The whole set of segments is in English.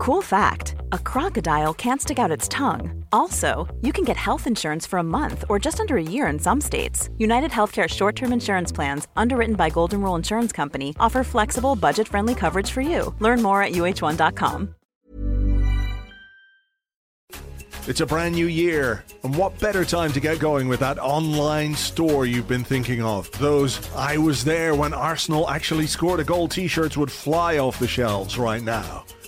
Cool fact a crocodile can't stick out its tongue. Also, you can get health insurance for a month or just under a year in some states. United Healthcare short term insurance plans, underwritten by Golden Rule Insurance Company, offer flexible, budget friendly coverage for you. Learn more at uh1.com. It's a brand new year, and what better time to get going with that online store you've been thinking of? Those I was there when Arsenal actually scored a goal t shirts would fly off the shelves right now.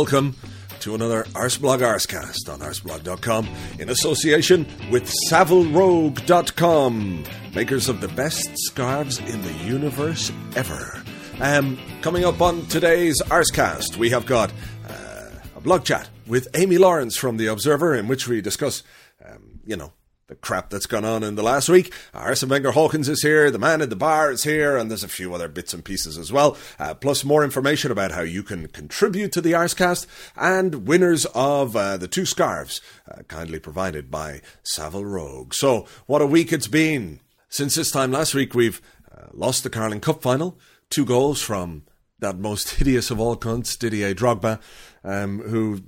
Welcome to another Arseblog Arsecast on arseblog.com in association with SavileRogue.com, makers of the best scarves in the universe ever. Um, coming up on today's Arsecast, we have got uh, a blog chat with Amy Lawrence from The Observer, in which we discuss, um, you know, the crap that's gone on in the last week. Arsene Wenger Hawkins is here, the man at the bar is here, and there's a few other bits and pieces as well. Uh, plus, more information about how you can contribute to the Arsecast and winners of uh, the two scarves, uh, kindly provided by Savile Rogue. So, what a week it's been. Since this time last week, we've uh, lost the Carling Cup final, two goals from that most hideous of all cunts, Didier Drogba, um, who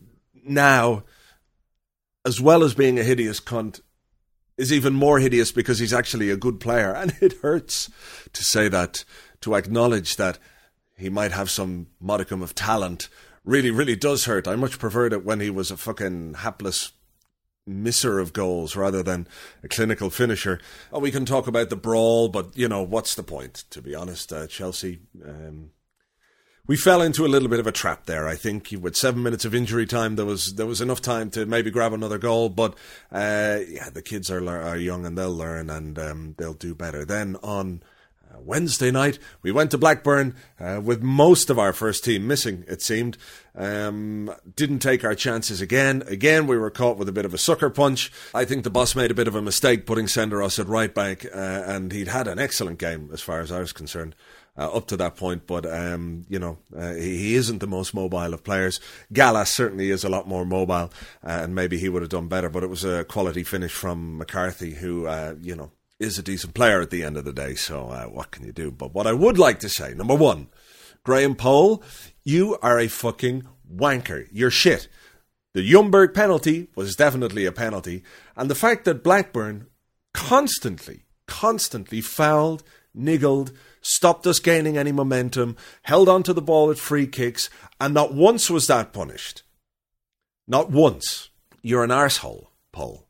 now, as well as being a hideous cunt, is even more hideous because he's actually a good player. And it hurts to say that, to acknowledge that he might have some modicum of talent. Really, really does hurt. I much preferred it when he was a fucking hapless misser of goals rather than a clinical finisher. Oh, we can talk about the brawl, but, you know, what's the point, to be honest? Uh, Chelsea. Um, we fell into a little bit of a trap there. I think with seven minutes of injury time, there was there was enough time to maybe grab another goal. But uh, yeah, the kids are are young and they'll learn and um, they'll do better. Then on uh, Wednesday night, we went to Blackburn uh, with most of our first team missing. It seemed um, didn't take our chances again. Again, we were caught with a bit of a sucker punch. I think the boss made a bit of a mistake putting Senderos at right back, uh, and he'd had an excellent game as far as I was concerned uh, up to that point. But um, you know, uh, he, he, isn't the most mobile of players. Gallas certainly is a lot more mobile, uh, and maybe he would have done better. But it was a quality finish from McCarthy, who uh, you know is a decent player at the end of the day. So uh, what can you do? But what I would like to say, number one, Graham Poll, you are a fucking wanker. You're shit. The Ljungberg penalty was definitely a penalty, and the fact that Blackburn constantly, constantly fouled, niggled, stopped us gaining any momentum, held onto the ball at free kicks, and not once was that punished. Not once. You're an arsehole, Poll.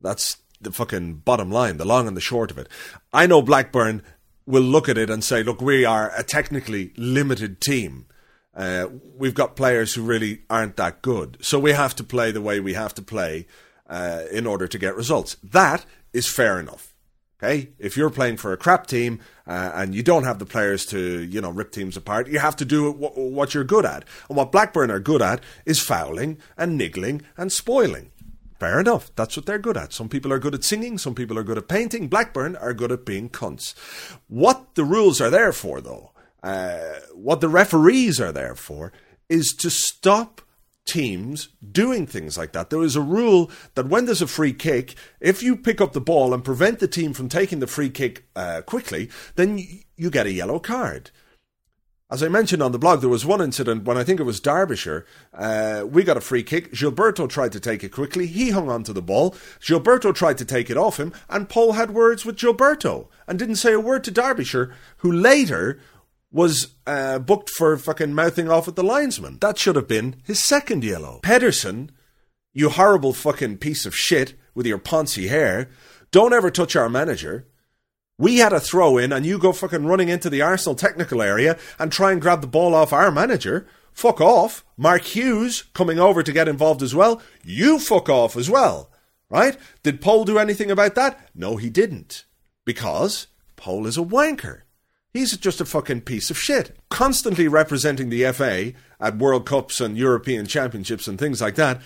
That's the fucking bottom line, the long and the short of it. I know Blackburn will look at it and say, look, we are a technically limited team. Uh, we've got players who really aren't that good. So we have to play the way we have to play uh, in order to get results. That is fair enough. Okay, if you're playing for a crap team uh, and you don't have the players to, you know, rip teams apart, you have to do w- what you're good at. And what Blackburn are good at is fouling and niggling and spoiling. Fair enough. That's what they're good at. Some people are good at singing. Some people are good at painting. Blackburn are good at being cunts. What the rules are there for, though, uh, what the referees are there for, is to stop teams doing things like that. There is a rule that when there's a free kick, if you pick up the ball and prevent the team from taking the free kick uh, quickly, then you get a yellow card. As I mentioned on the blog, there was one incident when I think it was Derbyshire. Uh, we got a free kick. Gilberto tried to take it quickly. He hung on to the ball. Gilberto tried to take it off him, and Poll had words with Gilberto and didn't say a word to Derbyshire, who later was uh, booked for fucking mouthing off at the linesman. That should have been his second yellow. Pedersen, you horrible fucking piece of shit with your poncy hair, don't ever touch our manager. We had a throw in and you go fucking running into the Arsenal technical area and try and grab the ball off our manager. Fuck off. Mark Hughes coming over to get involved as well. You fuck off as well. Right? Did Poll do anything about that? No, he didn't. Because Poll is a wanker. He's just a fucking piece of shit. Constantly representing the FA at World Cups and European Championships and things like that.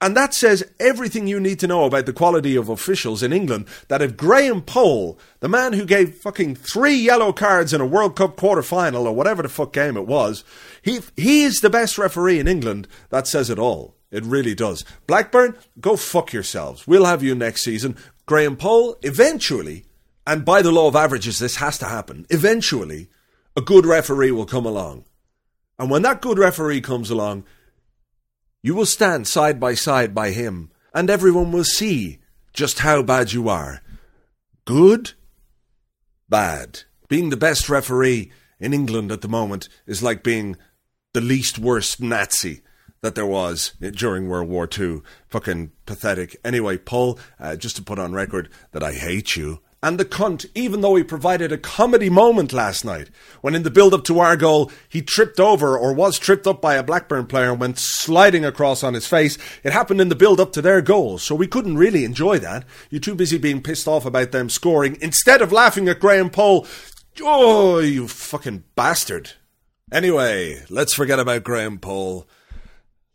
And that says everything you need to know about the quality of officials in England. That if Graham Poll, the man who gave fucking three yellow cards in a World Cup quarter final or whatever the fuck game it was, he he is the best referee in England. That says it all. It really does. Blackburn, go fuck yourselves. We'll have you next season. Graham Poll, eventually, and by the law of averages, this has to happen. Eventually, a good referee will come along. And when that good referee comes along, you will stand side by side by him, and everyone will see just how bad you are. Good? Bad. Being the best referee in England at the moment is like being the least worst Nazi that there was during World War II. Fucking pathetic. Anyway, Poll, uh, just to put on record that I hate you and the cunt, even though he provided a comedy moment last night, when in the build up to our goal, he tripped over or was tripped up by a Blackburn player and went sliding across on his face. It happened in the build up to their goal, so we couldn't really enjoy that. You're too busy being pissed off about them scoring instead of laughing at Graham Poll. Oh, you fucking bastard. Anyway, let's forget about Graham Poll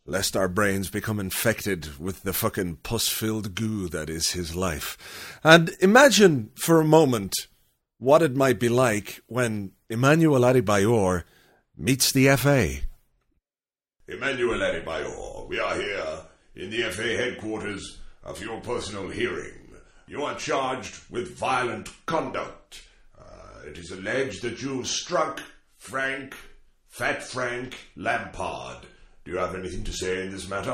lest our brains become infected with the fucking pus filled goo that is his life. And imagine for a moment what it might be like when Emmanuel Adebayor meets the FA. Emmanuel Adebayor, we are here in the FA headquarters of your personal hearing. You are charged with violent conduct. Uh, it is alleged that you struck Frank, Fat Frank Lampard do you have anything to say in this matter?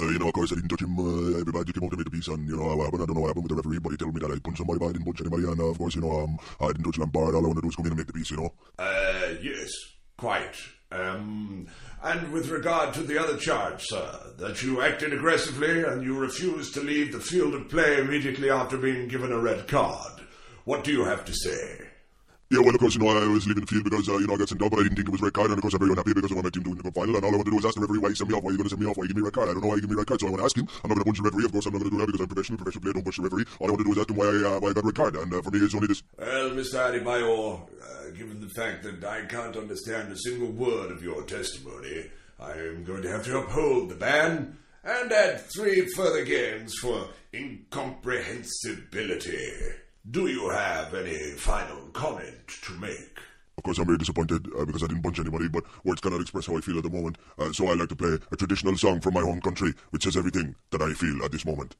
Uh, you know, of course, I didn't touch him. Uh, everybody came out to make the piece, and you know what happened. I don't know what happened with the referee, but he told me that I punched somebody, but I didn't punch anybody. And uh, of course, you know, um, I didn't touch Lampard. All I wanted to do was come in and make the piece, you know. Uh, yes, quite. Um, and with regard to the other charge, sir, that you acted aggressively and you refused to leave the field of play immediately after being given a red card. What do you have to say? Yeah, well, of course, you know, I was leaving the field because, uh, you know, I got sent off, but I didn't think it was red card, and of course, I'm very unhappy because I want my team to win the cup final, and all I want to do is ask the referee why he sent me off, why are you going to send me off, why you give me red card? I don't know why you give me red card, so I want to ask him. I'm not going to punch the referee, of course, I'm not going to do that because I'm professional, professional player, don't punch the referee. All I want to do is ask him why I, uh, why I got red card, and uh, for me, it's only this. Well, Mr. Adebayor, uh, given the fact that I can't understand a single word of your testimony, I am going to have to uphold the ban and add three further games for incomprehensibility. Do you have any final comment to make? Of course, I'm very disappointed uh, because I didn't punch anybody, but words cannot express how I feel at the moment. Uh, so I like to play a traditional song from my home country, which says everything that I feel at this moment.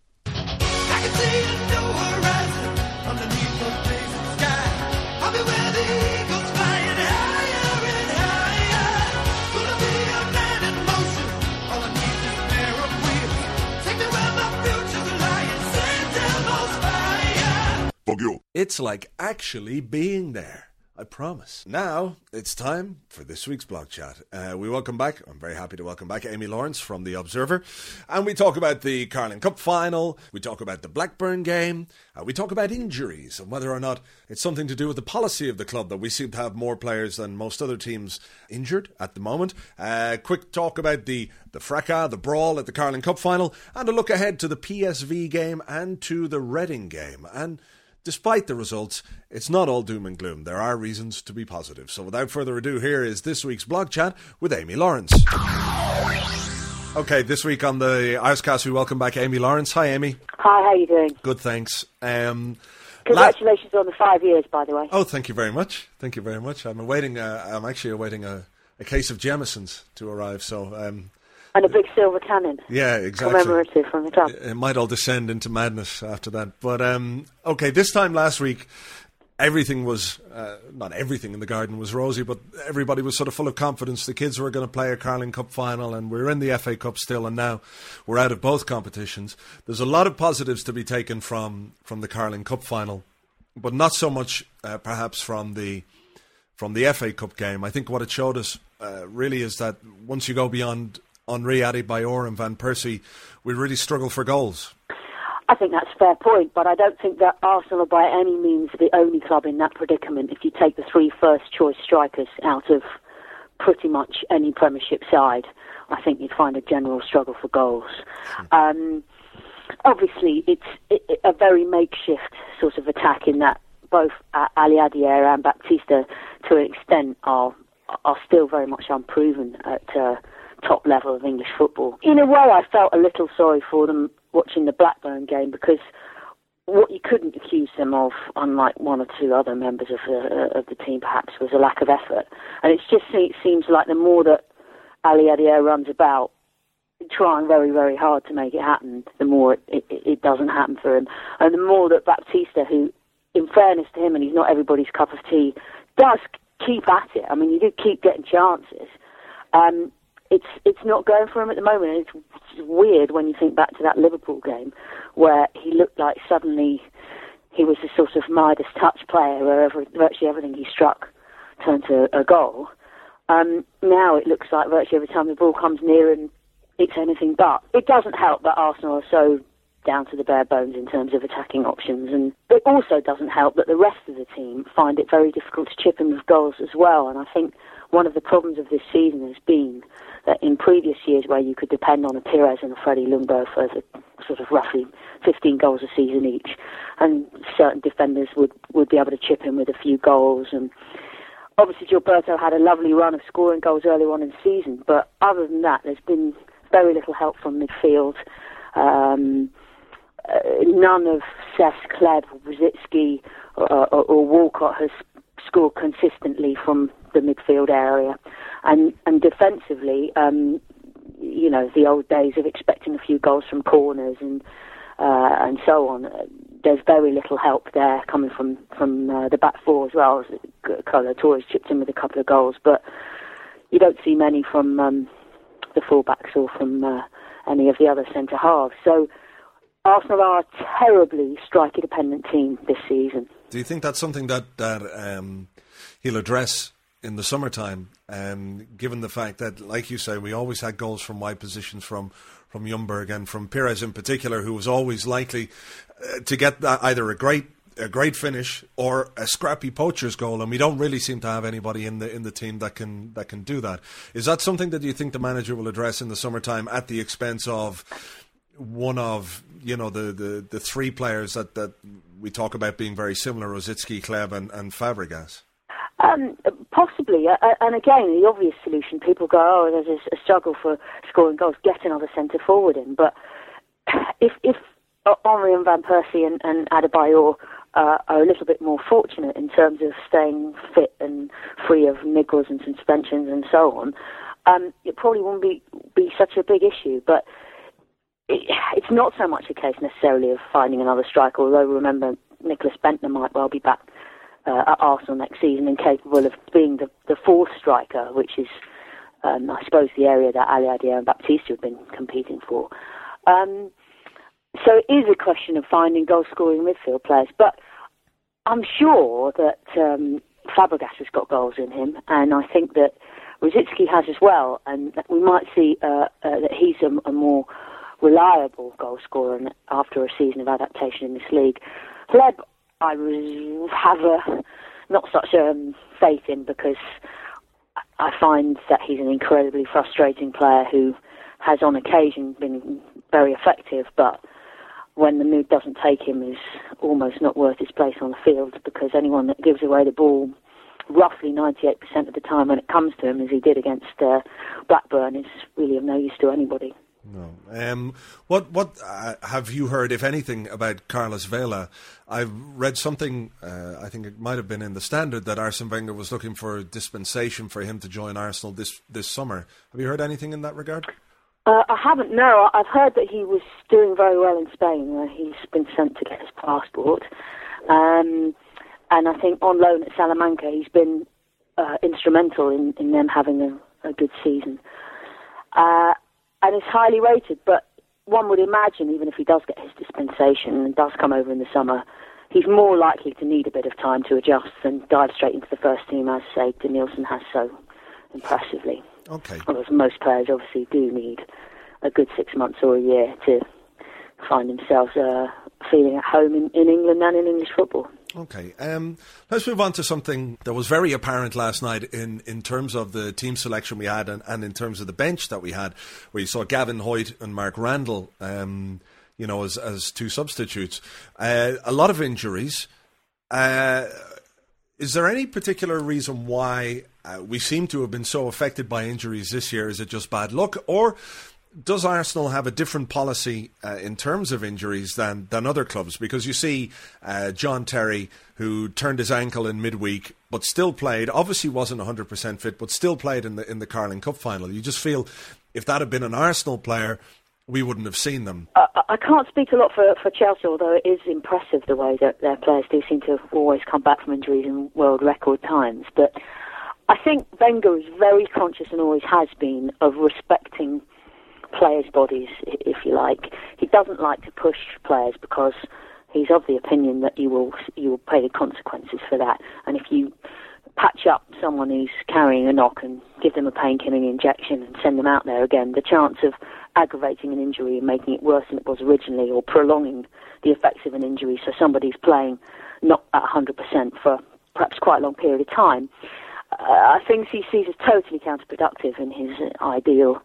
Fuck you. It's like actually being there. I promise. Now it's time for this week's blog chat. Uh, we welcome back. I'm very happy to welcome back Amy Lawrence from the Observer, and we talk about the Carling Cup final. We talk about the Blackburn game. Uh, we talk about injuries and whether or not it's something to do with the policy of the club that we seem to have more players than most other teams injured at the moment. Uh, quick talk about the the fracas, the brawl at the Carling Cup final, and a look ahead to the PSV game and to the Reading game and. Despite the results, it's not all doom and gloom. There are reasons to be positive. So without further ado, here is this week's blog chat with Amy Lawrence. Okay, this week on the Arsecast, we welcome back Amy Lawrence. Hi, Amy. Hi, how are you doing? Good, thanks. Um, Congratulations la- on the five years, by the way. Oh, thank you very much. Thank you very much. I'm awaiting. Uh, I'm actually awaiting a, a case of Jameson's to arrive. So um, and a big silver cannon. Yeah, exactly. Commemorative from the top. It might all descend into madness after that. But um, okay, this time last week, everything was uh, not everything in the garden was rosy, but everybody was sort of full of confidence. The kids were going to play a Carling Cup final, and we're in the FA Cup still, and now we're out of both competitions. There's a lot of positives to be taken from from the Carling Cup final, but not so much uh, perhaps from the from the FA Cup game. I think what it showed us uh, really is that once you go beyond Henry Adebayor and Van Persie, we really struggle for goals. I think that's a fair point, but I don't think that Arsenal are by any means the only club in that predicament. If you take the three first choice strikers out of pretty much any Premiership side, I think you'd find a general struggle for goals. Um, obviously, it's a very makeshift sort of attack in that both Aliadière and Baptista, to an extent, are are still very much unproven at uh, top level of English football. In a way, I felt a little sorry for them watching the Blackburn game because what you couldn't accuse them of, unlike one or two other members of the uh, of the team, perhaps, was a lack of effort. And it's just it seems like the more that Aliadière runs about, trying very very hard to make it happen, the more it, it, it doesn't happen for him, and the more that Baptista, who, in fairness to him, and he's not everybody's cup of tea, does keep at it. I mean, you do keep getting chances. Um, it's it's not going for him at the moment. And it's, it's weird when you think back to that Liverpool game where he looked like suddenly he was a sort of Midas touch player where every, virtually everything he struck turned to a goal. Um, now it looks like virtually every time the ball comes near him, it's anything but. It doesn't help that Arsenal are so down to the bare bones in terms of attacking options, and it also doesn't help that the rest of the team find it very difficult to chip in with goals as well. And I think one of the problems of this season has been that in previous years where you could depend on a Pires and a Freddie Ljungberg for sort of roughly 15 goals a season each, and certain defenders would, would be able to chip in with a few goals. And obviously, Gilberto had a lovely run of scoring goals earlier on in the season, but other than that, there's been very little help from midfield. Um, uh, none of Cesc, Hleb, Rosicky, or, or, or Walcott has scored consistently from the midfield area, and and defensively, um, you know, the old days of expecting a few goals from corners and uh, and so on. There's very little help there coming from from uh, the back four as well. Kolo Toure chipped in with a couple of goals, but you don't see many from um, the fullbacks or from uh, any of the other centre halves. So Arsenal are a terribly striker dependent team this season. Do you think that's something that that um, he'll address in the summertime, um, given the fact that, like you say, we always had goals from wide positions from from Ljungberg and from Pires in particular, who was always likely uh, to get either a great a great finish or a scrappy poacher's goal, and we don't really seem to have anybody in the in the team that can that can do that. Is that something that you think the manager will address in the summertime at the expense of one of you know the, the, the three players that, that we talk about being very similar, Rosicky, Hleb, and, and Fabregas? Um, possibly, uh, uh, and again, the obvious solution. People go, "Oh, there's a, struggle for scoring goals. Get another centre forward in." But if if Henry and Van Persie and, and Adebayor uh, are a little bit more fortunate in terms of staying fit and free of niggles and suspensions and so on, um, it probably won't be be such a big issue. But it, it's not so much a case necessarily of finding another striker. Although remember, Nicholas Bendtner might well be back uh, at Arsenal next season and capable of being the, the fourth striker, which is, um, I suppose, the area that Aliadière and Baptista have been competing for. Um, so it is a question of finding goal-scoring midfield players, but I'm sure that um, Fabregas has got goals in him, and I think that Rosicky has as well, and we might see uh, uh, that he's a, a more reliable goal scorer after a season of adaptation in this league. Hleb I have a, not such a um, faith in because I find that he's an incredibly frustrating player who has on occasion been very effective, but when the mood doesn't take him is almost not worth his place on the field because anyone that gives away the ball roughly 98% of the time when it comes to him, as he did against uh, Blackburn, is really of no use to anybody. No. Um, what what uh, have you heard, if anything, about Carlos Vela? I've read something. Uh, I think it might have been in the Standard that Arsene Wenger was looking for dispensation for him to join Arsenal this this summer. Have you heard anything in that regard? Uh, I haven't. No, I've heard that he was doing very well in Spain, where he's been sent to get his passport. Um, and I think on loan at Salamanca, he's been uh, instrumental in, in them having a, a good season. Uh, and is highly rated, but one would imagine, even if he does get his dispensation and does come over in the summer, he's more likely to need a bit of time to adjust than dive straight into the first team, as, say, Denilson has so impressively. Okay. Whereas most players obviously do need a good six months or a year to find themselves uh, feeling at home in, in England and in English football. Okay, um, let's move on to something that was very apparent last night in, in terms of the team selection we had and, and in terms of the bench that we had, where you saw Gavin Hoyte and Mark Randall, um, you know, as, as two substitutes. Uh, a lot of injuries. Uh, is there any particular reason why uh, we seem to have been so affected by injuries this year? Is it just bad luck, or does Arsenal have a different policy uh, in terms of injuries than, than other clubs? Because you see uh, John Terry, who turned his ankle in midweek, but still played. Obviously, wasn't 100% fit, but still played in the in the Carling Cup final. You just feel if that had been an Arsenal player, we wouldn't have seen them. Uh, I can't speak a lot for, for Chelsea, although it is impressive the way that their players do seem to always come back from injuries in world record times. But I think Wenger is very conscious and always has been of respecting players' bodies, if you like. He doesn't like to push players because he's of the opinion that you will you will pay the consequences for that. And if you patch up someone who's carrying a knock and give them a painkilling injection and send them out there again, the chance of aggravating an injury and making it worse than it was originally or prolonging the effects of an injury so somebody's playing not at 100% for perhaps quite a long period of time, uh, I think he sees as totally counterproductive in his ideal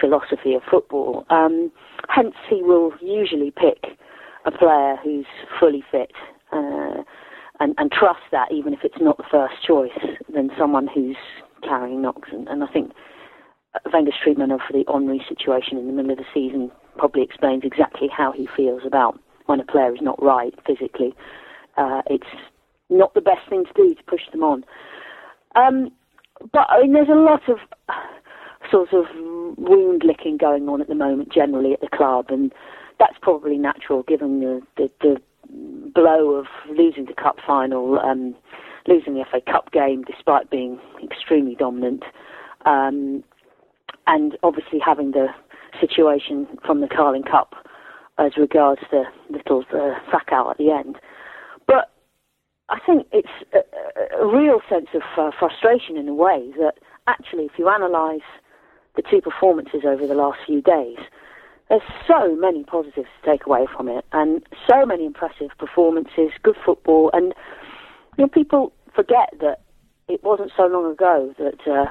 philosophy of football. Um, hence, he will usually pick a player who's fully fit uh, and, and trust that, even if it's not the first choice, than someone who's carrying knocks. And, and I think Wenger's treatment of the Henry situation in the middle of the season probably explains exactly how he feels about when a player is not right physically. Uh, it's not the best thing to do to push them on. Um, but I mean, there's a lot of sort of wound licking going on at the moment generally at the club, and that's probably natural given the, the, the blow of losing the cup final, um, losing the FA Cup game despite being extremely dominant, um, and obviously having the situation from the Carling Cup as regards the little uh, sack out at the end. But I think it's a, a real sense of uh, frustration in a way that actually, if you analyse the two performances over the last few days, there's so many positives to take away from it, and so many impressive performances, good football, and you know people forget that it wasn't so long ago that uh,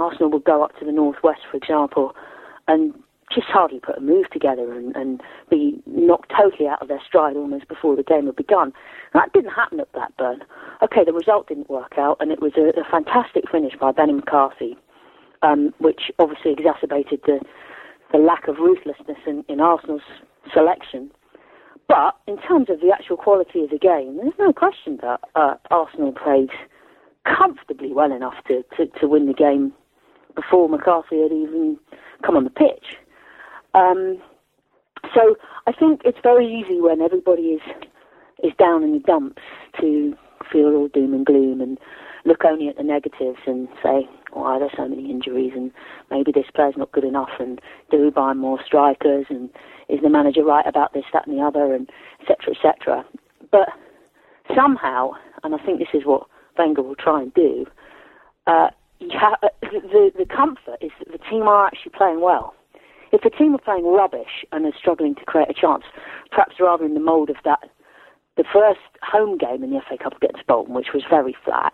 Arsenal would go up to the northwest, for example, and just hardly put a move together and, and be knocked totally out of their stride almost before the game had begun. That didn't happen at Blackburn. Okay, the result didn't work out, and it was a, a fantastic finish by Benny McCarthy um, which obviously exacerbated the, the lack of ruthlessness in, in Arsenal's selection. But in terms of the actual quality of the game, there's no question that uh, Arsenal played comfortably well enough to, to, to, win the game before McCarthy had even come on the pitch. Um, so I think it's very easy when everybody is is down in the dumps to feel all doom and gloom and look only at the negatives and say, why there's so many injuries and maybe this player's not good enough and do we buy more strikers and is the manager right about this, that and the other and etc. etc. But somehow, and I think this is what Wenger will try and do, uh, uh, the, the comfort is that the team are actually playing well. If the team are playing rubbish and are struggling to create a chance, perhaps rather in the mould of that, the first home game in the FA Cup against Bolton, which was very flat,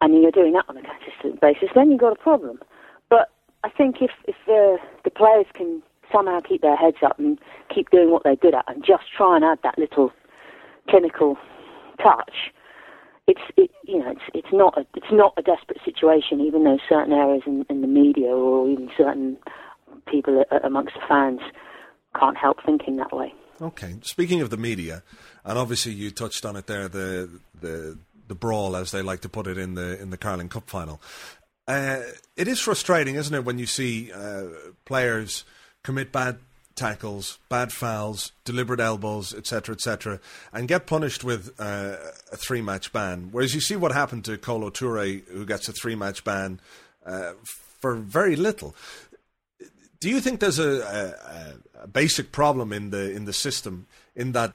and you're doing that on a consistent basis, then you've got a problem. But I think if if the the players can somehow keep their heads up and keep doing what they're good at, and just try and add that little clinical touch, it's it, you know it's it's not a it's not a desperate situation, even though certain areas in, in the media or even certain people amongst the fans can't help thinking that way. Okay. Speaking of the media, and obviously you touched on it there, the the the brawl, as they like to put it in the in the Carling Cup final. Uh, it is frustrating, isn't it, when you see uh, players commit bad tackles, bad fouls, deliberate elbows, etc., etc., and get punished with uh, a three match ban. Whereas you see what happened to Kolo Toure, who gets a three match ban uh, for very little. Do you think there's a, a, a, basic problem in the in the system in that?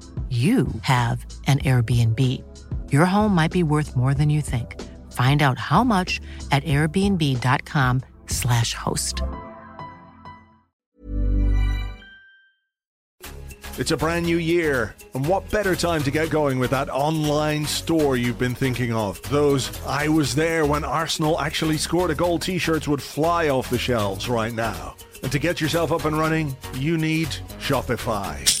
you have an Airbnb. Your home might be worth more than you think. Find out how much at airbnb.com/slash host. It's a brand new year, and what better time to get going with that online store you've been thinking of? Those I was there when Arsenal actually scored a goal t shirts would fly off the shelves right now. And to get yourself up and running, you need Shopify.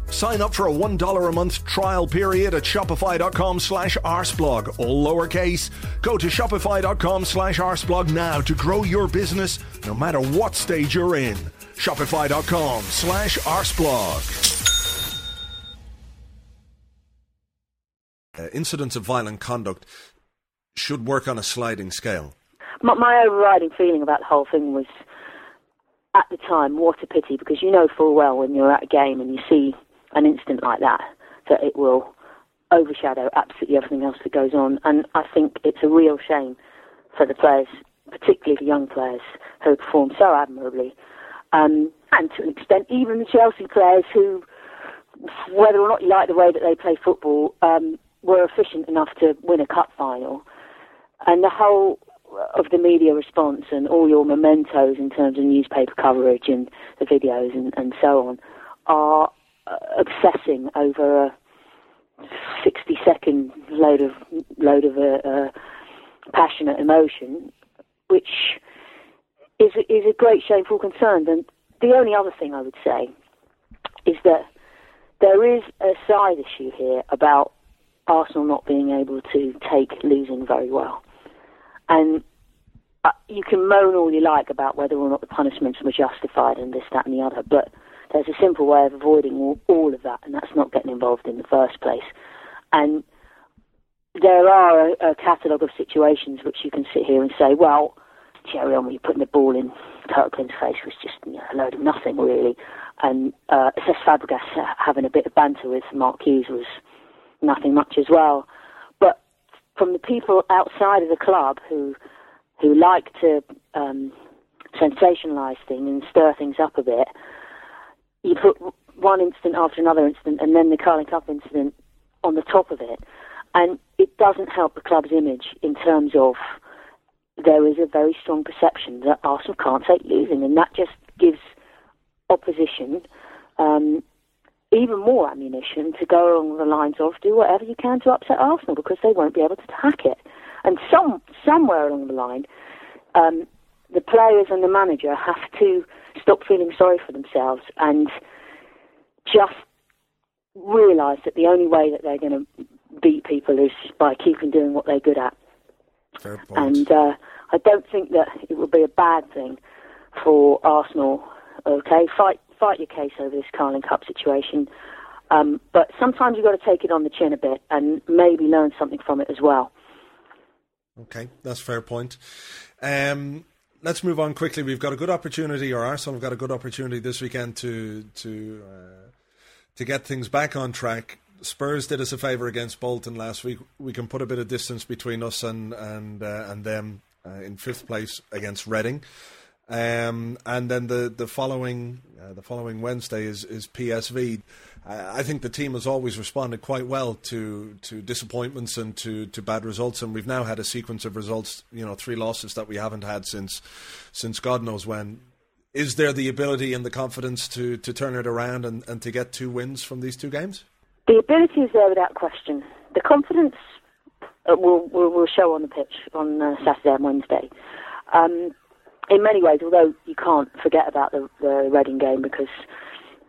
Sign up for a $1 a month trial period at shopify.com slash arseblog, all lowercase. Go to shopify.com slash arseblog now to grow your business no matter what stage you're in. Shopify.com slash arseblog. Uh, incidents of violent conduct should work on a sliding scale. My, my overriding feeling about the whole thing was at the time, what a pity, because you know full well when you're at a game and you see an incident like that, that it will overshadow absolutely everything else that goes on. And I think it's a real shame for the players, particularly the young players who perform so admirably, um, and to an extent even the Chelsea players who, whether or not you like the way that they play football, um, were efficient enough to win a cup final. And the whole of the media response and all your mementos in terms of newspaper coverage and the videos and, and so on are obsessing over a 60 second load of load of uh, uh, passionate emotion, which is is a great shameful concern. And the only other thing I would say is that there is a side issue here about Arsenal not being able to take losing very well, and uh, you can moan all you like about whether or not the punishments were justified and this, that, and the other, but there's a simple way of avoiding all, all of that, and that's not getting involved in the first place. And there are a, a catalogue of situations which you can sit here and say, well, Thierry Henry putting the ball in Kirkland's face was just you know, a load of nothing, really. And uh, Cesc Fabregas having a bit of banter with Mark Hughes was nothing much as well. But from the people outside of the club who who like to um, sensationalise things and stir things up a bit, you put one incident after another incident and then the Carling Cup incident on the top of it. And it doesn't help the club's image in terms of there is a very strong perception that Arsenal can't take losing, and that just gives opposition um, even more ammunition to go along the lines of do whatever you can to upset Arsenal because they won't be able to hack it. And some somewhere along the line, um, the players and the manager have to stop feeling sorry for themselves and just realise that the only way that they're going to beat people is by keeping doing what they're good at. Fair point. And uh, I don't think that it would be a bad thing for Arsenal. Okay, fight fight your case over this Carling Cup situation. Um, but sometimes you've got to take it on the chin a bit and maybe learn something from it as well. Okay, that's fair point. Um, let's move on quickly. We've got a good opportunity, or Arsenal have got a good opportunity this weekend to to uh, to get things back on track. Spurs did us a favour against Bolton last week. We can put a bit of distance between us and and uh, and them uh, in fifth place against Reading. Um, and then the the following uh, the following Wednesday is is PSV. I think the team has always responded quite well to to disappointments and to, to bad results, and we've now had a sequence of results. You know, three losses that we haven't had since since God knows when. Is there the ability and the confidence to, to turn it around and, and to get two wins from these two games? The ability is there without question. The confidence uh, will, will, will show on the pitch on uh, Saturday and Wednesday. Um, in many ways, although you can't forget about the, the Reading game because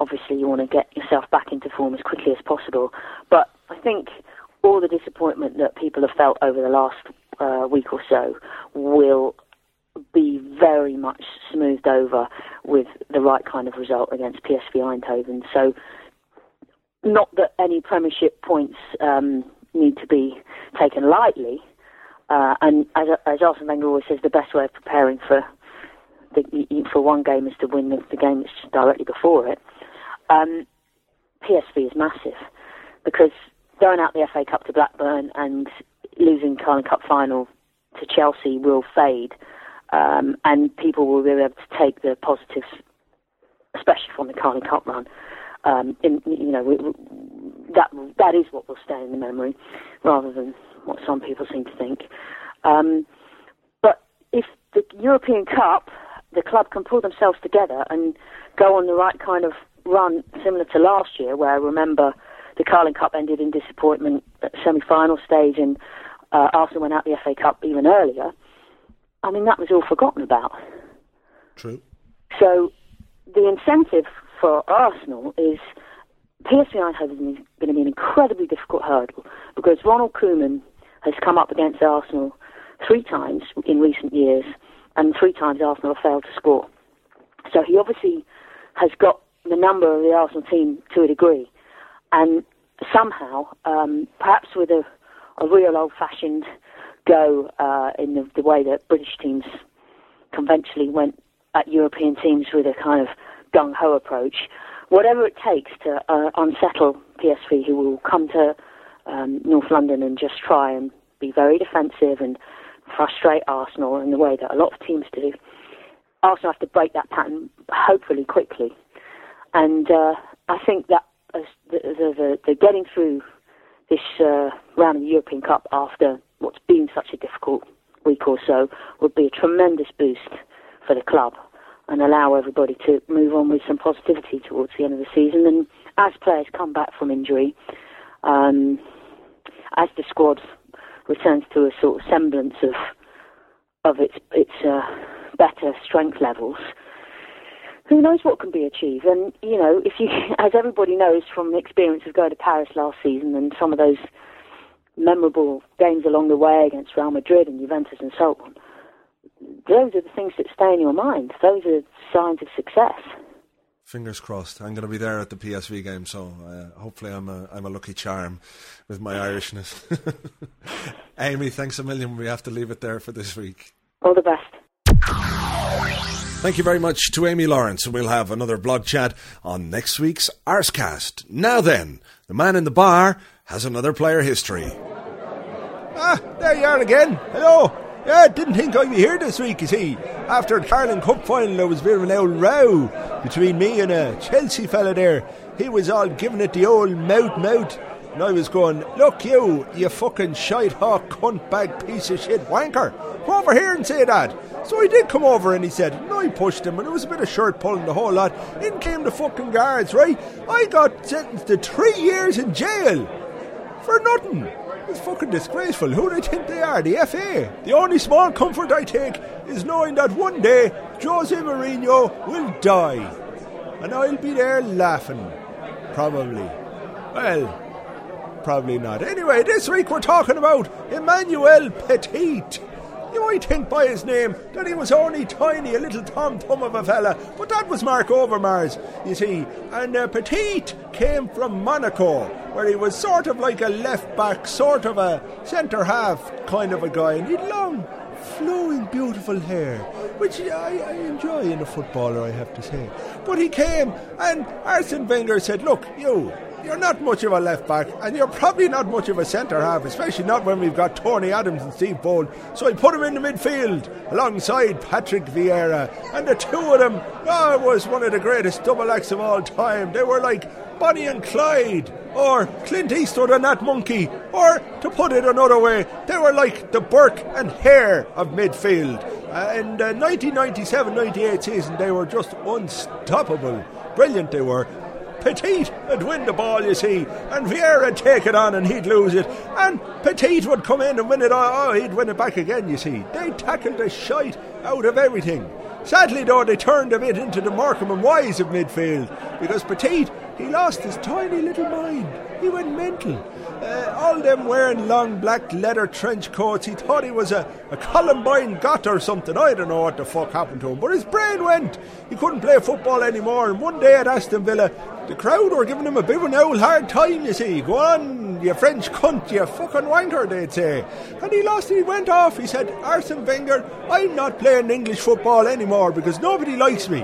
obviously you want to get yourself back into form as quickly as possible. But I think all the disappointment that people have felt over the last uh, week or so will be very much smoothed over with the right kind of result against PSV Eindhoven. So, not that any Premiership points um, need to be taken lightly. Uh, and as, as Arsene Wenger always says, the best way of preparing for the, for one game is to win the, the game that's directly before it. Um, PSV is massive because going out the FA Cup to Blackburn and losing Carling Cup final to Chelsea will fade, um, and people will be able to take the positives, especially from the Carling Cup run. Um, in, you know, we, that that is what will stay in the memory, rather than what some people seem to think. Um, but if the European Cup the club can pull themselves together and go on the right kind of run, similar to last year, where I remember the Carling Cup ended in disappointment at semi-final stage, and uh, Arsenal went out the FA Cup even earlier. I mean, that was all forgotten about. True. So the incentive for Arsenal is PSV Eindhoven is going to be an incredibly difficult hurdle because Ronald Koeman has come up against Arsenal three times in recent years and three times Arsenal have failed to score. So he obviously has got the number of the Arsenal team to a degree, and somehow, um, perhaps with a, a real old-fashioned go uh, in the, the, way that British teams conventionally went at European teams with a kind of gung ho approach. Whatever it takes to uh, unsettle PSV, who will come to um, North London and just try and be very defensive and frustrate Arsenal in the way that a lot of teams do. Arsenal have to break that pattern hopefully quickly, and uh, I think that the, the, the, getting through this uh, round of the European Cup after what's been such a difficult week or so would be a tremendous boost for the club and allow everybody to move on with some positivity towards the end of the season. And as players come back from injury, um, as the squad returns to a sort of semblance of of its its uh, better strength levels, who knows what can be achieved? And you know, if you, as everybody knows from the experience of going to Paris last season and some of those memorable games along the way against Real Madrid and Juventus and so on, those are the things that stay in your mind. Those are signs of success fingers crossed. I'm going to be there at the PSV game, so uh, hopefully I'm a I'm a lucky charm with my Irishness. Amy, thanks a million. We have to leave it there for this week. All the best. Thank you very much to Amy Lawrence, and we'll have another blog chat on next week's Arsecast. Now then, the man in the bar has another player history. Ah, there you are again. Hello. Yeah, didn't think I'd be here this week, you see. After the Carling Cup final, there was a bit of an old row between me and a Chelsea fella there. He was all giving it the old mouth mouth. And I was going, look you, you fucking shite hawk cunt bag piece of shit wanker. Come over here and say that. So he did come over and he said, No, I pushed him and it was a bit of shirt pulling the whole lot. In came the fucking guards, right? I got sentenced to three years in jail for nothing. It's fucking disgraceful. Who do they think they are? The FA. The only small comfort I take is knowing that one day Jose Mourinho will die. And I'll be there laughing. Probably. Well, probably not. Anyway, this week we're talking about Emmanuel Petit. You might think by his name that he was only tiny, a little tom thumb of a fella, but that was Marc Overmars, you see. And uh, Petit came from Monaco, where he was sort of like a left back, sort of a centre half kind of a guy, and he'd long, flowing, beautiful hair, which I, I enjoy in a footballer, I have to say. But he came, and Arsene Wenger said, Look, you, you're not much of a left back, and you're probably not much of a centre half, especially not when we've got Tony Adams and Steve Bould. So I put him in the midfield alongside Patrick Vieira, and the two of them, oh, was one of the greatest double acts of all time. They were like Bonnie and Clyde, or Clint Eastwood and that monkey, or to put it another way, they were like the Burke and Hare of midfield. Uh, in the 1997-98 season, they were just unstoppable. Brilliant they were. Petit would win the ball, you see, and Vieira would take it on and he'd lose it, and Petit would come in and win it. Oh, he'd win it back again, you see. They tackled the shite out of everything. Sadly, though, they turned a bit into the Morecambe and Wise of midfield because Petit, he lost his tiny little mind. He went mental. Uh, all them wearing long black leather trench coats. He thought he was a, a Columbine got or something. I don't know what the fuck happened to him, but his brain went. He couldn't play football anymore. And one day at Aston Villa, the crowd were giving him a bit of an old hard time, you see. Go on, you French cunt, you fucking wanker, they'd say. And he lost it, he went off. He said, Arsene Wenger, I'm not playing English football anymore because nobody likes me.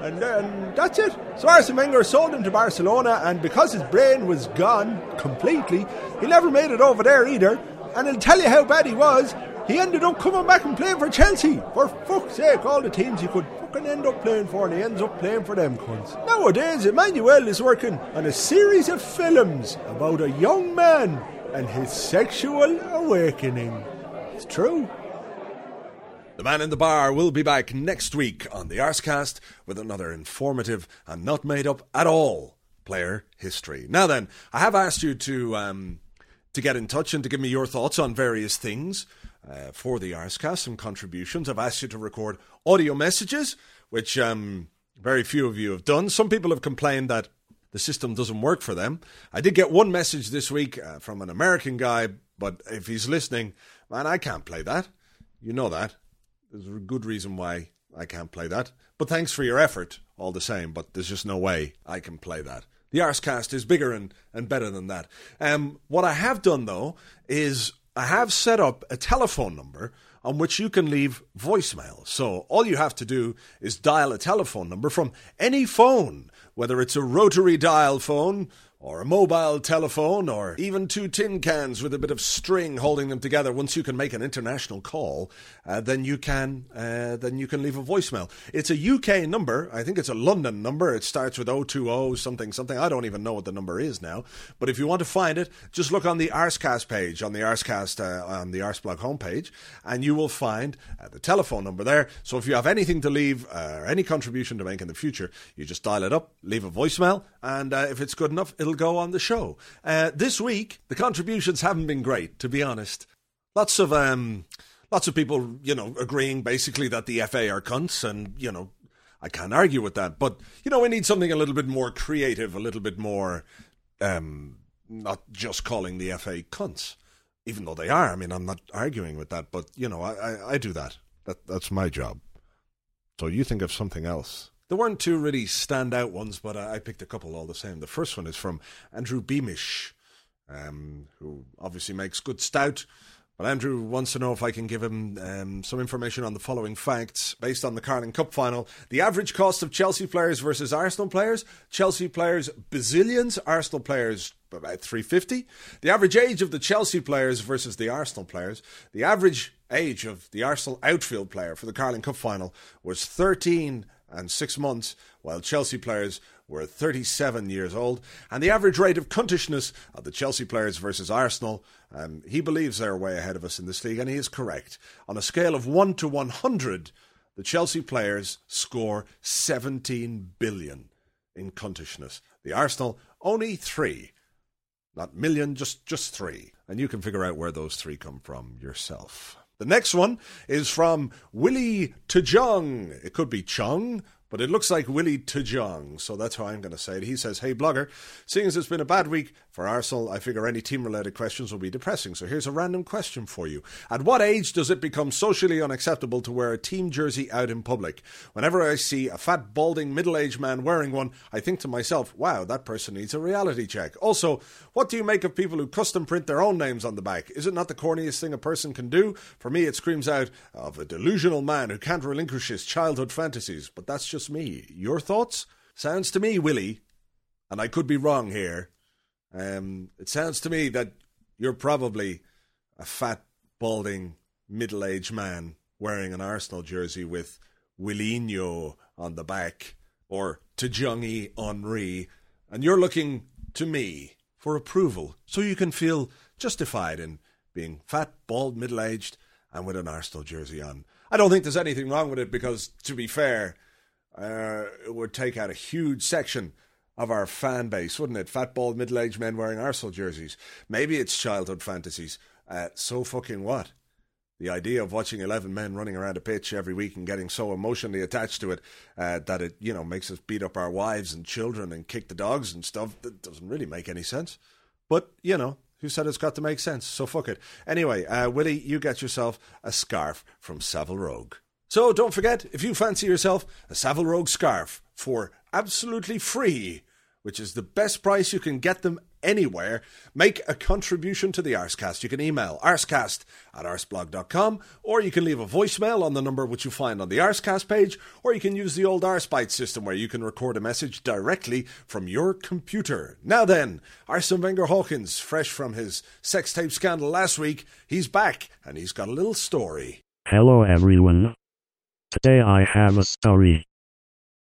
And then that's it. So Arsene Wenger sold him to Barcelona, and because his brain was gone completely, he never made it over there either. And I'll tell you how bad he was. He ended up coming back and playing for Chelsea. For fuck's sake, all the teams he could fucking end up playing for, and he ends up playing for them cunts. Nowadays, Emmanuel is working on a series of films about a young man and his sexual awakening. It's true. The man in the bar will be back next week on the Arsecast with another informative and not made up at all player history. Now then, I have asked you to um, to get in touch and to give me your thoughts on various things uh, for the Arsecast, some contributions. I've asked you to record audio messages, which um, very few of you have done. Some people have complained that the system doesn't work for them. I did get one message this week uh, from an American guy, but if he's listening, man, I can't play that. You know that. There's a good reason why I can't play that. But thanks for your effort, all the same. But there's just no way I can play that. The Arsecast is bigger and, and better than that. Um, what I have done, though, is I have set up a telephone number on which you can leave voicemail. So all you have to do is dial a telephone number from any phone, whether it's a rotary dial phone, or a mobile telephone, or even two tin cans with a bit of string holding them together. Once you can make an international call, uh, then you can uh, then you can leave a voicemail. It's a UK number. I think it's a London number. It starts with 020 something something. I don't even know what the number is now. But if you want to find it, just look on the Arsecast page on the Arsecast uh, on the Arseblog homepage, and you will find uh, the telephone number there. So if you have anything to leave uh, or any contribution to make in the future, you just dial it up, leave a voicemail, and uh, if it's good enough, it'll go on the show. Uh, this week, the contributions haven't been great, to be honest. Lots of um, lots of people, you know, agreeing basically that the FA are cunts, and you know, I can't argue with that. But you know, we need something a little bit more creative, a little bit more, um, not just calling the FA cunts, even though they are. I mean, I'm not arguing with that, but you know, I, I, I do that. That that's my job. So you think of something else. There weren't two really standout ones, but I picked a couple all the same. The first one is from Andrew Beamish, um, who obviously makes good stout. But Andrew wants to know if I can give him um, some information on the following facts based on the Carling Cup final. The average cost of Chelsea players versus Arsenal players. Chelsea players bazillions, Arsenal players about 350. The average age of the Chelsea players versus the Arsenal players. The average age of the Arsenal outfield player for the Carling Cup final was 13 and 6 months, while Chelsea players were 37 years old. And the average rate of cuntishness of the Chelsea players versus Arsenal, um, he believes they're way ahead of us in this league, and he is correct. On a scale of 1 to 100, the Chelsea players score 17 billion in cuntishness. The Arsenal, only 3. Not million, just, just 3. And you can figure out where those 3 come from yourself. The next one is from Willie Tejong. It could be Chung but it looks like Willie Tujong, so that's how I'm going to say it. He says, Hey, blogger, seeing as it's been a bad week for Arsenal, I figure any team related questions will be depressing. So here's a random question for you. At what age does it become socially unacceptable to wear a team jersey out in public? Whenever I see a fat, balding, middle aged man wearing one, I think to myself, wow, that person needs a reality check. Also, what do you make of people who custom print their own names on the back? Is it not the corniest thing a person can do? For me, it screams out of a delusional man who can't relinquish his childhood fantasies, but that's just me. Your thoughts? Sounds to me, Willie, and I could be wrong here. Um, it sounds to me that you're probably a fat, balding, middle aged man wearing an Arsenal jersey with Willinho on the back or Tajongi Henri, and you're looking to me for approval so you can feel justified in being fat, bald, middle aged, and with an Arsenal jersey on. I don't think there's anything wrong with it because, to be fair, uh, it would take out a huge section of our fan base, wouldn't it? Fat, bald, middle aged men wearing Arsenal jerseys. Maybe it's childhood fantasies. Uh, so fucking what? The idea of watching 11 men running around a pitch every week and getting so emotionally attached to it uh, that it, you know, makes us beat up our wives and children and kick the dogs and stuff, that doesn't really make any sense. But, you know, who said it's got to make sense? So fuck it. Anyway, uh, Willie, you get yourself a scarf from Savile Rogue. So don't forget, if you fancy yourself a Savile Rogue scarf for absolutely free, which is the best price you can get them anywhere, make a contribution to the Arsecast. You can email arsecast at arseblog.com, or you can leave a voicemail on the number which you find on the Arsecast page, or you can use the old Arspite system where you can record a message directly from your computer. Now then, Arsene Wenger Hawkins, fresh from his sex tape scandal last week, he's back and he's got a little story. Hello everyone. Today I have a story.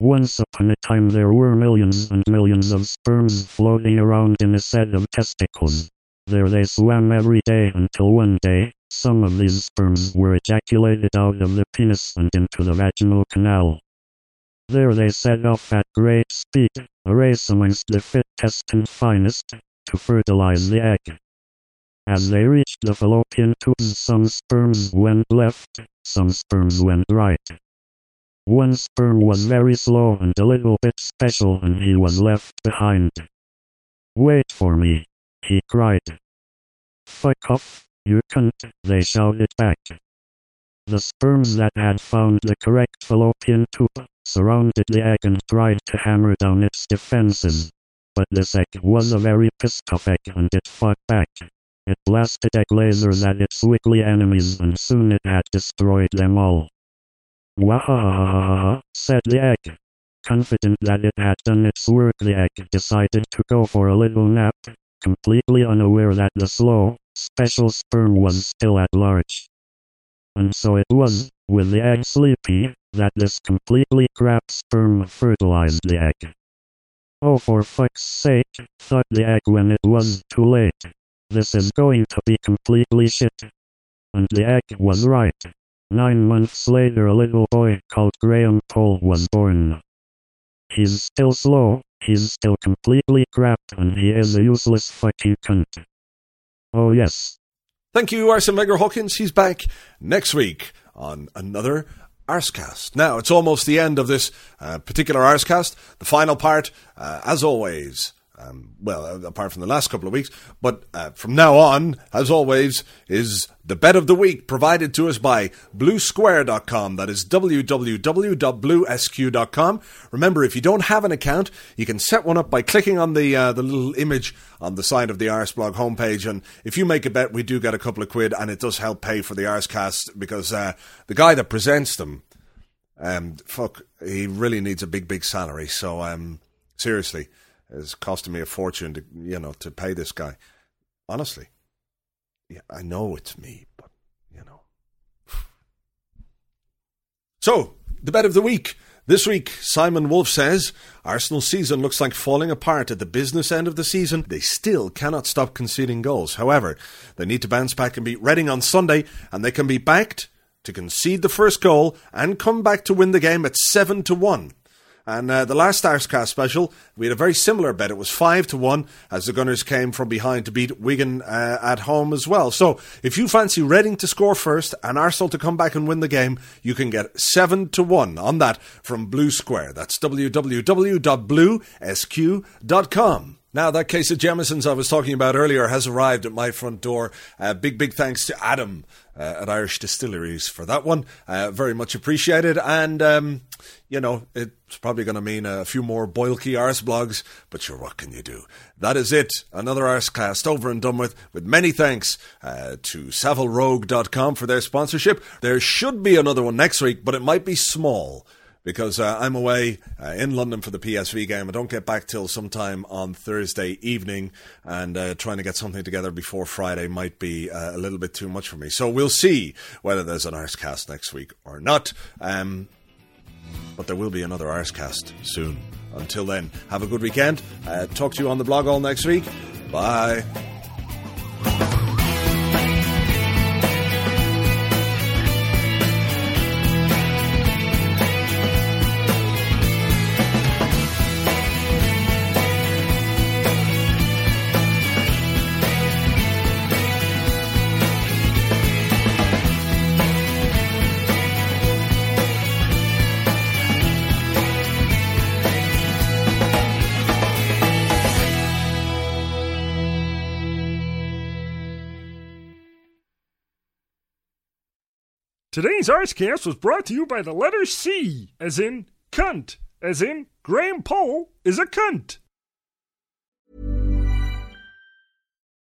Once upon a time there were millions and millions of sperms floating around in a set of testicles. There they swam every day until one day, some of these sperms were ejaculated out of the penis and into the vaginal canal. There they set off at great speed, a race amongst the fittest and finest, to fertilize the egg. As they reached the fallopian tubes some sperms went left, some sperms went right. One sperm was very slow and a little bit special and he was left behind. Wait for me, he cried. Fuck off, you cunt, they shouted back. The sperms that had found the correct fallopian tube surrounded the egg and tried to hammer down its defenses. But this egg was a very pissed off egg and it fought back. It blasted egg lasers at its weakly enemies and soon it had destroyed them all. Wahahaha, said the egg. Confident that it had done its work the egg decided to go for a little nap, completely unaware that the slow, special sperm was still at large. And so it was, with the egg sleepy, that this completely crap sperm fertilized the egg. Oh for fuck's sake, thought the egg when it was too late. This is going to be completely shit. And the egg was right. Nine months later a little boy called Graham Cole was born. He's still slow, he's still completely crap, and he is a useless fucking cunt. Oh yes. Thank you, Arsene Wenger Hawkins. He's back next week on another Arsecast. Now, it's almost the end of this uh, particular Arsecast. The final part, uh, as always, um, well, uh, apart from the last couple of weeks. But uh, from now on, as always, is the bet of the week provided to us by bluesquare.com. That is www.bluesq.com. Remember, if you don't have an account, you can set one up by clicking on the uh, the little image on the side of the Arseblog homepage. And if you make a bet, we do get a couple of quid, and it does help pay for the Arsecast because uh, the guy that presents them, um, fuck, he really needs a big, big salary. So, um, seriously it's costing me a fortune to you know to pay this guy. Honestly, yeah, I know it's me, but you know. So the bet of the week. This week, Simon Wolf says Arsenal season looks like falling apart at the business end of the season. They still cannot stop conceding goals. However, they need to bounce back and beat Reading on Sunday, and they can be backed to concede the first goal and come back to win the game at 7 to 1. And uh, the last Arsecast special, we had a very similar bet. It was 5 to 1 as the Gunners came from behind to beat Wigan uh, at home as well. So if you fancy Reading to score first and Arsenal to come back and win the game, you can get 7 to 1 on that from Blue Square. That's www.bluesq.com. Now, that case of Jameson's I was talking about earlier has arrived at my front door. Uh, big, big thanks to Adam uh, at Irish Distilleries for that one. Uh, very much appreciated. And, um, you know, it's probably going to mean a few more Boilkey Arse blogs, but sure, what can you do? That is it. Another Arsecast over and done with, with many thanks uh, to SavileRogue.com for their sponsorship. There should be another one next week, but it might be small because uh, I'm away uh, in London for the PSV game. I don't get back till sometime on Thursday evening, and uh, trying to get something together before Friday might be uh, a little bit too much for me. So we'll see whether there's an Arsecast next week or not. Um, but there will be another Arsecast soon. Until then, have a good weekend. Uh, talk to you on the blog all next week. Bye. Today's Arsecast was brought to you by the letter C, as in cunt, as in Graham Poll is a cunt.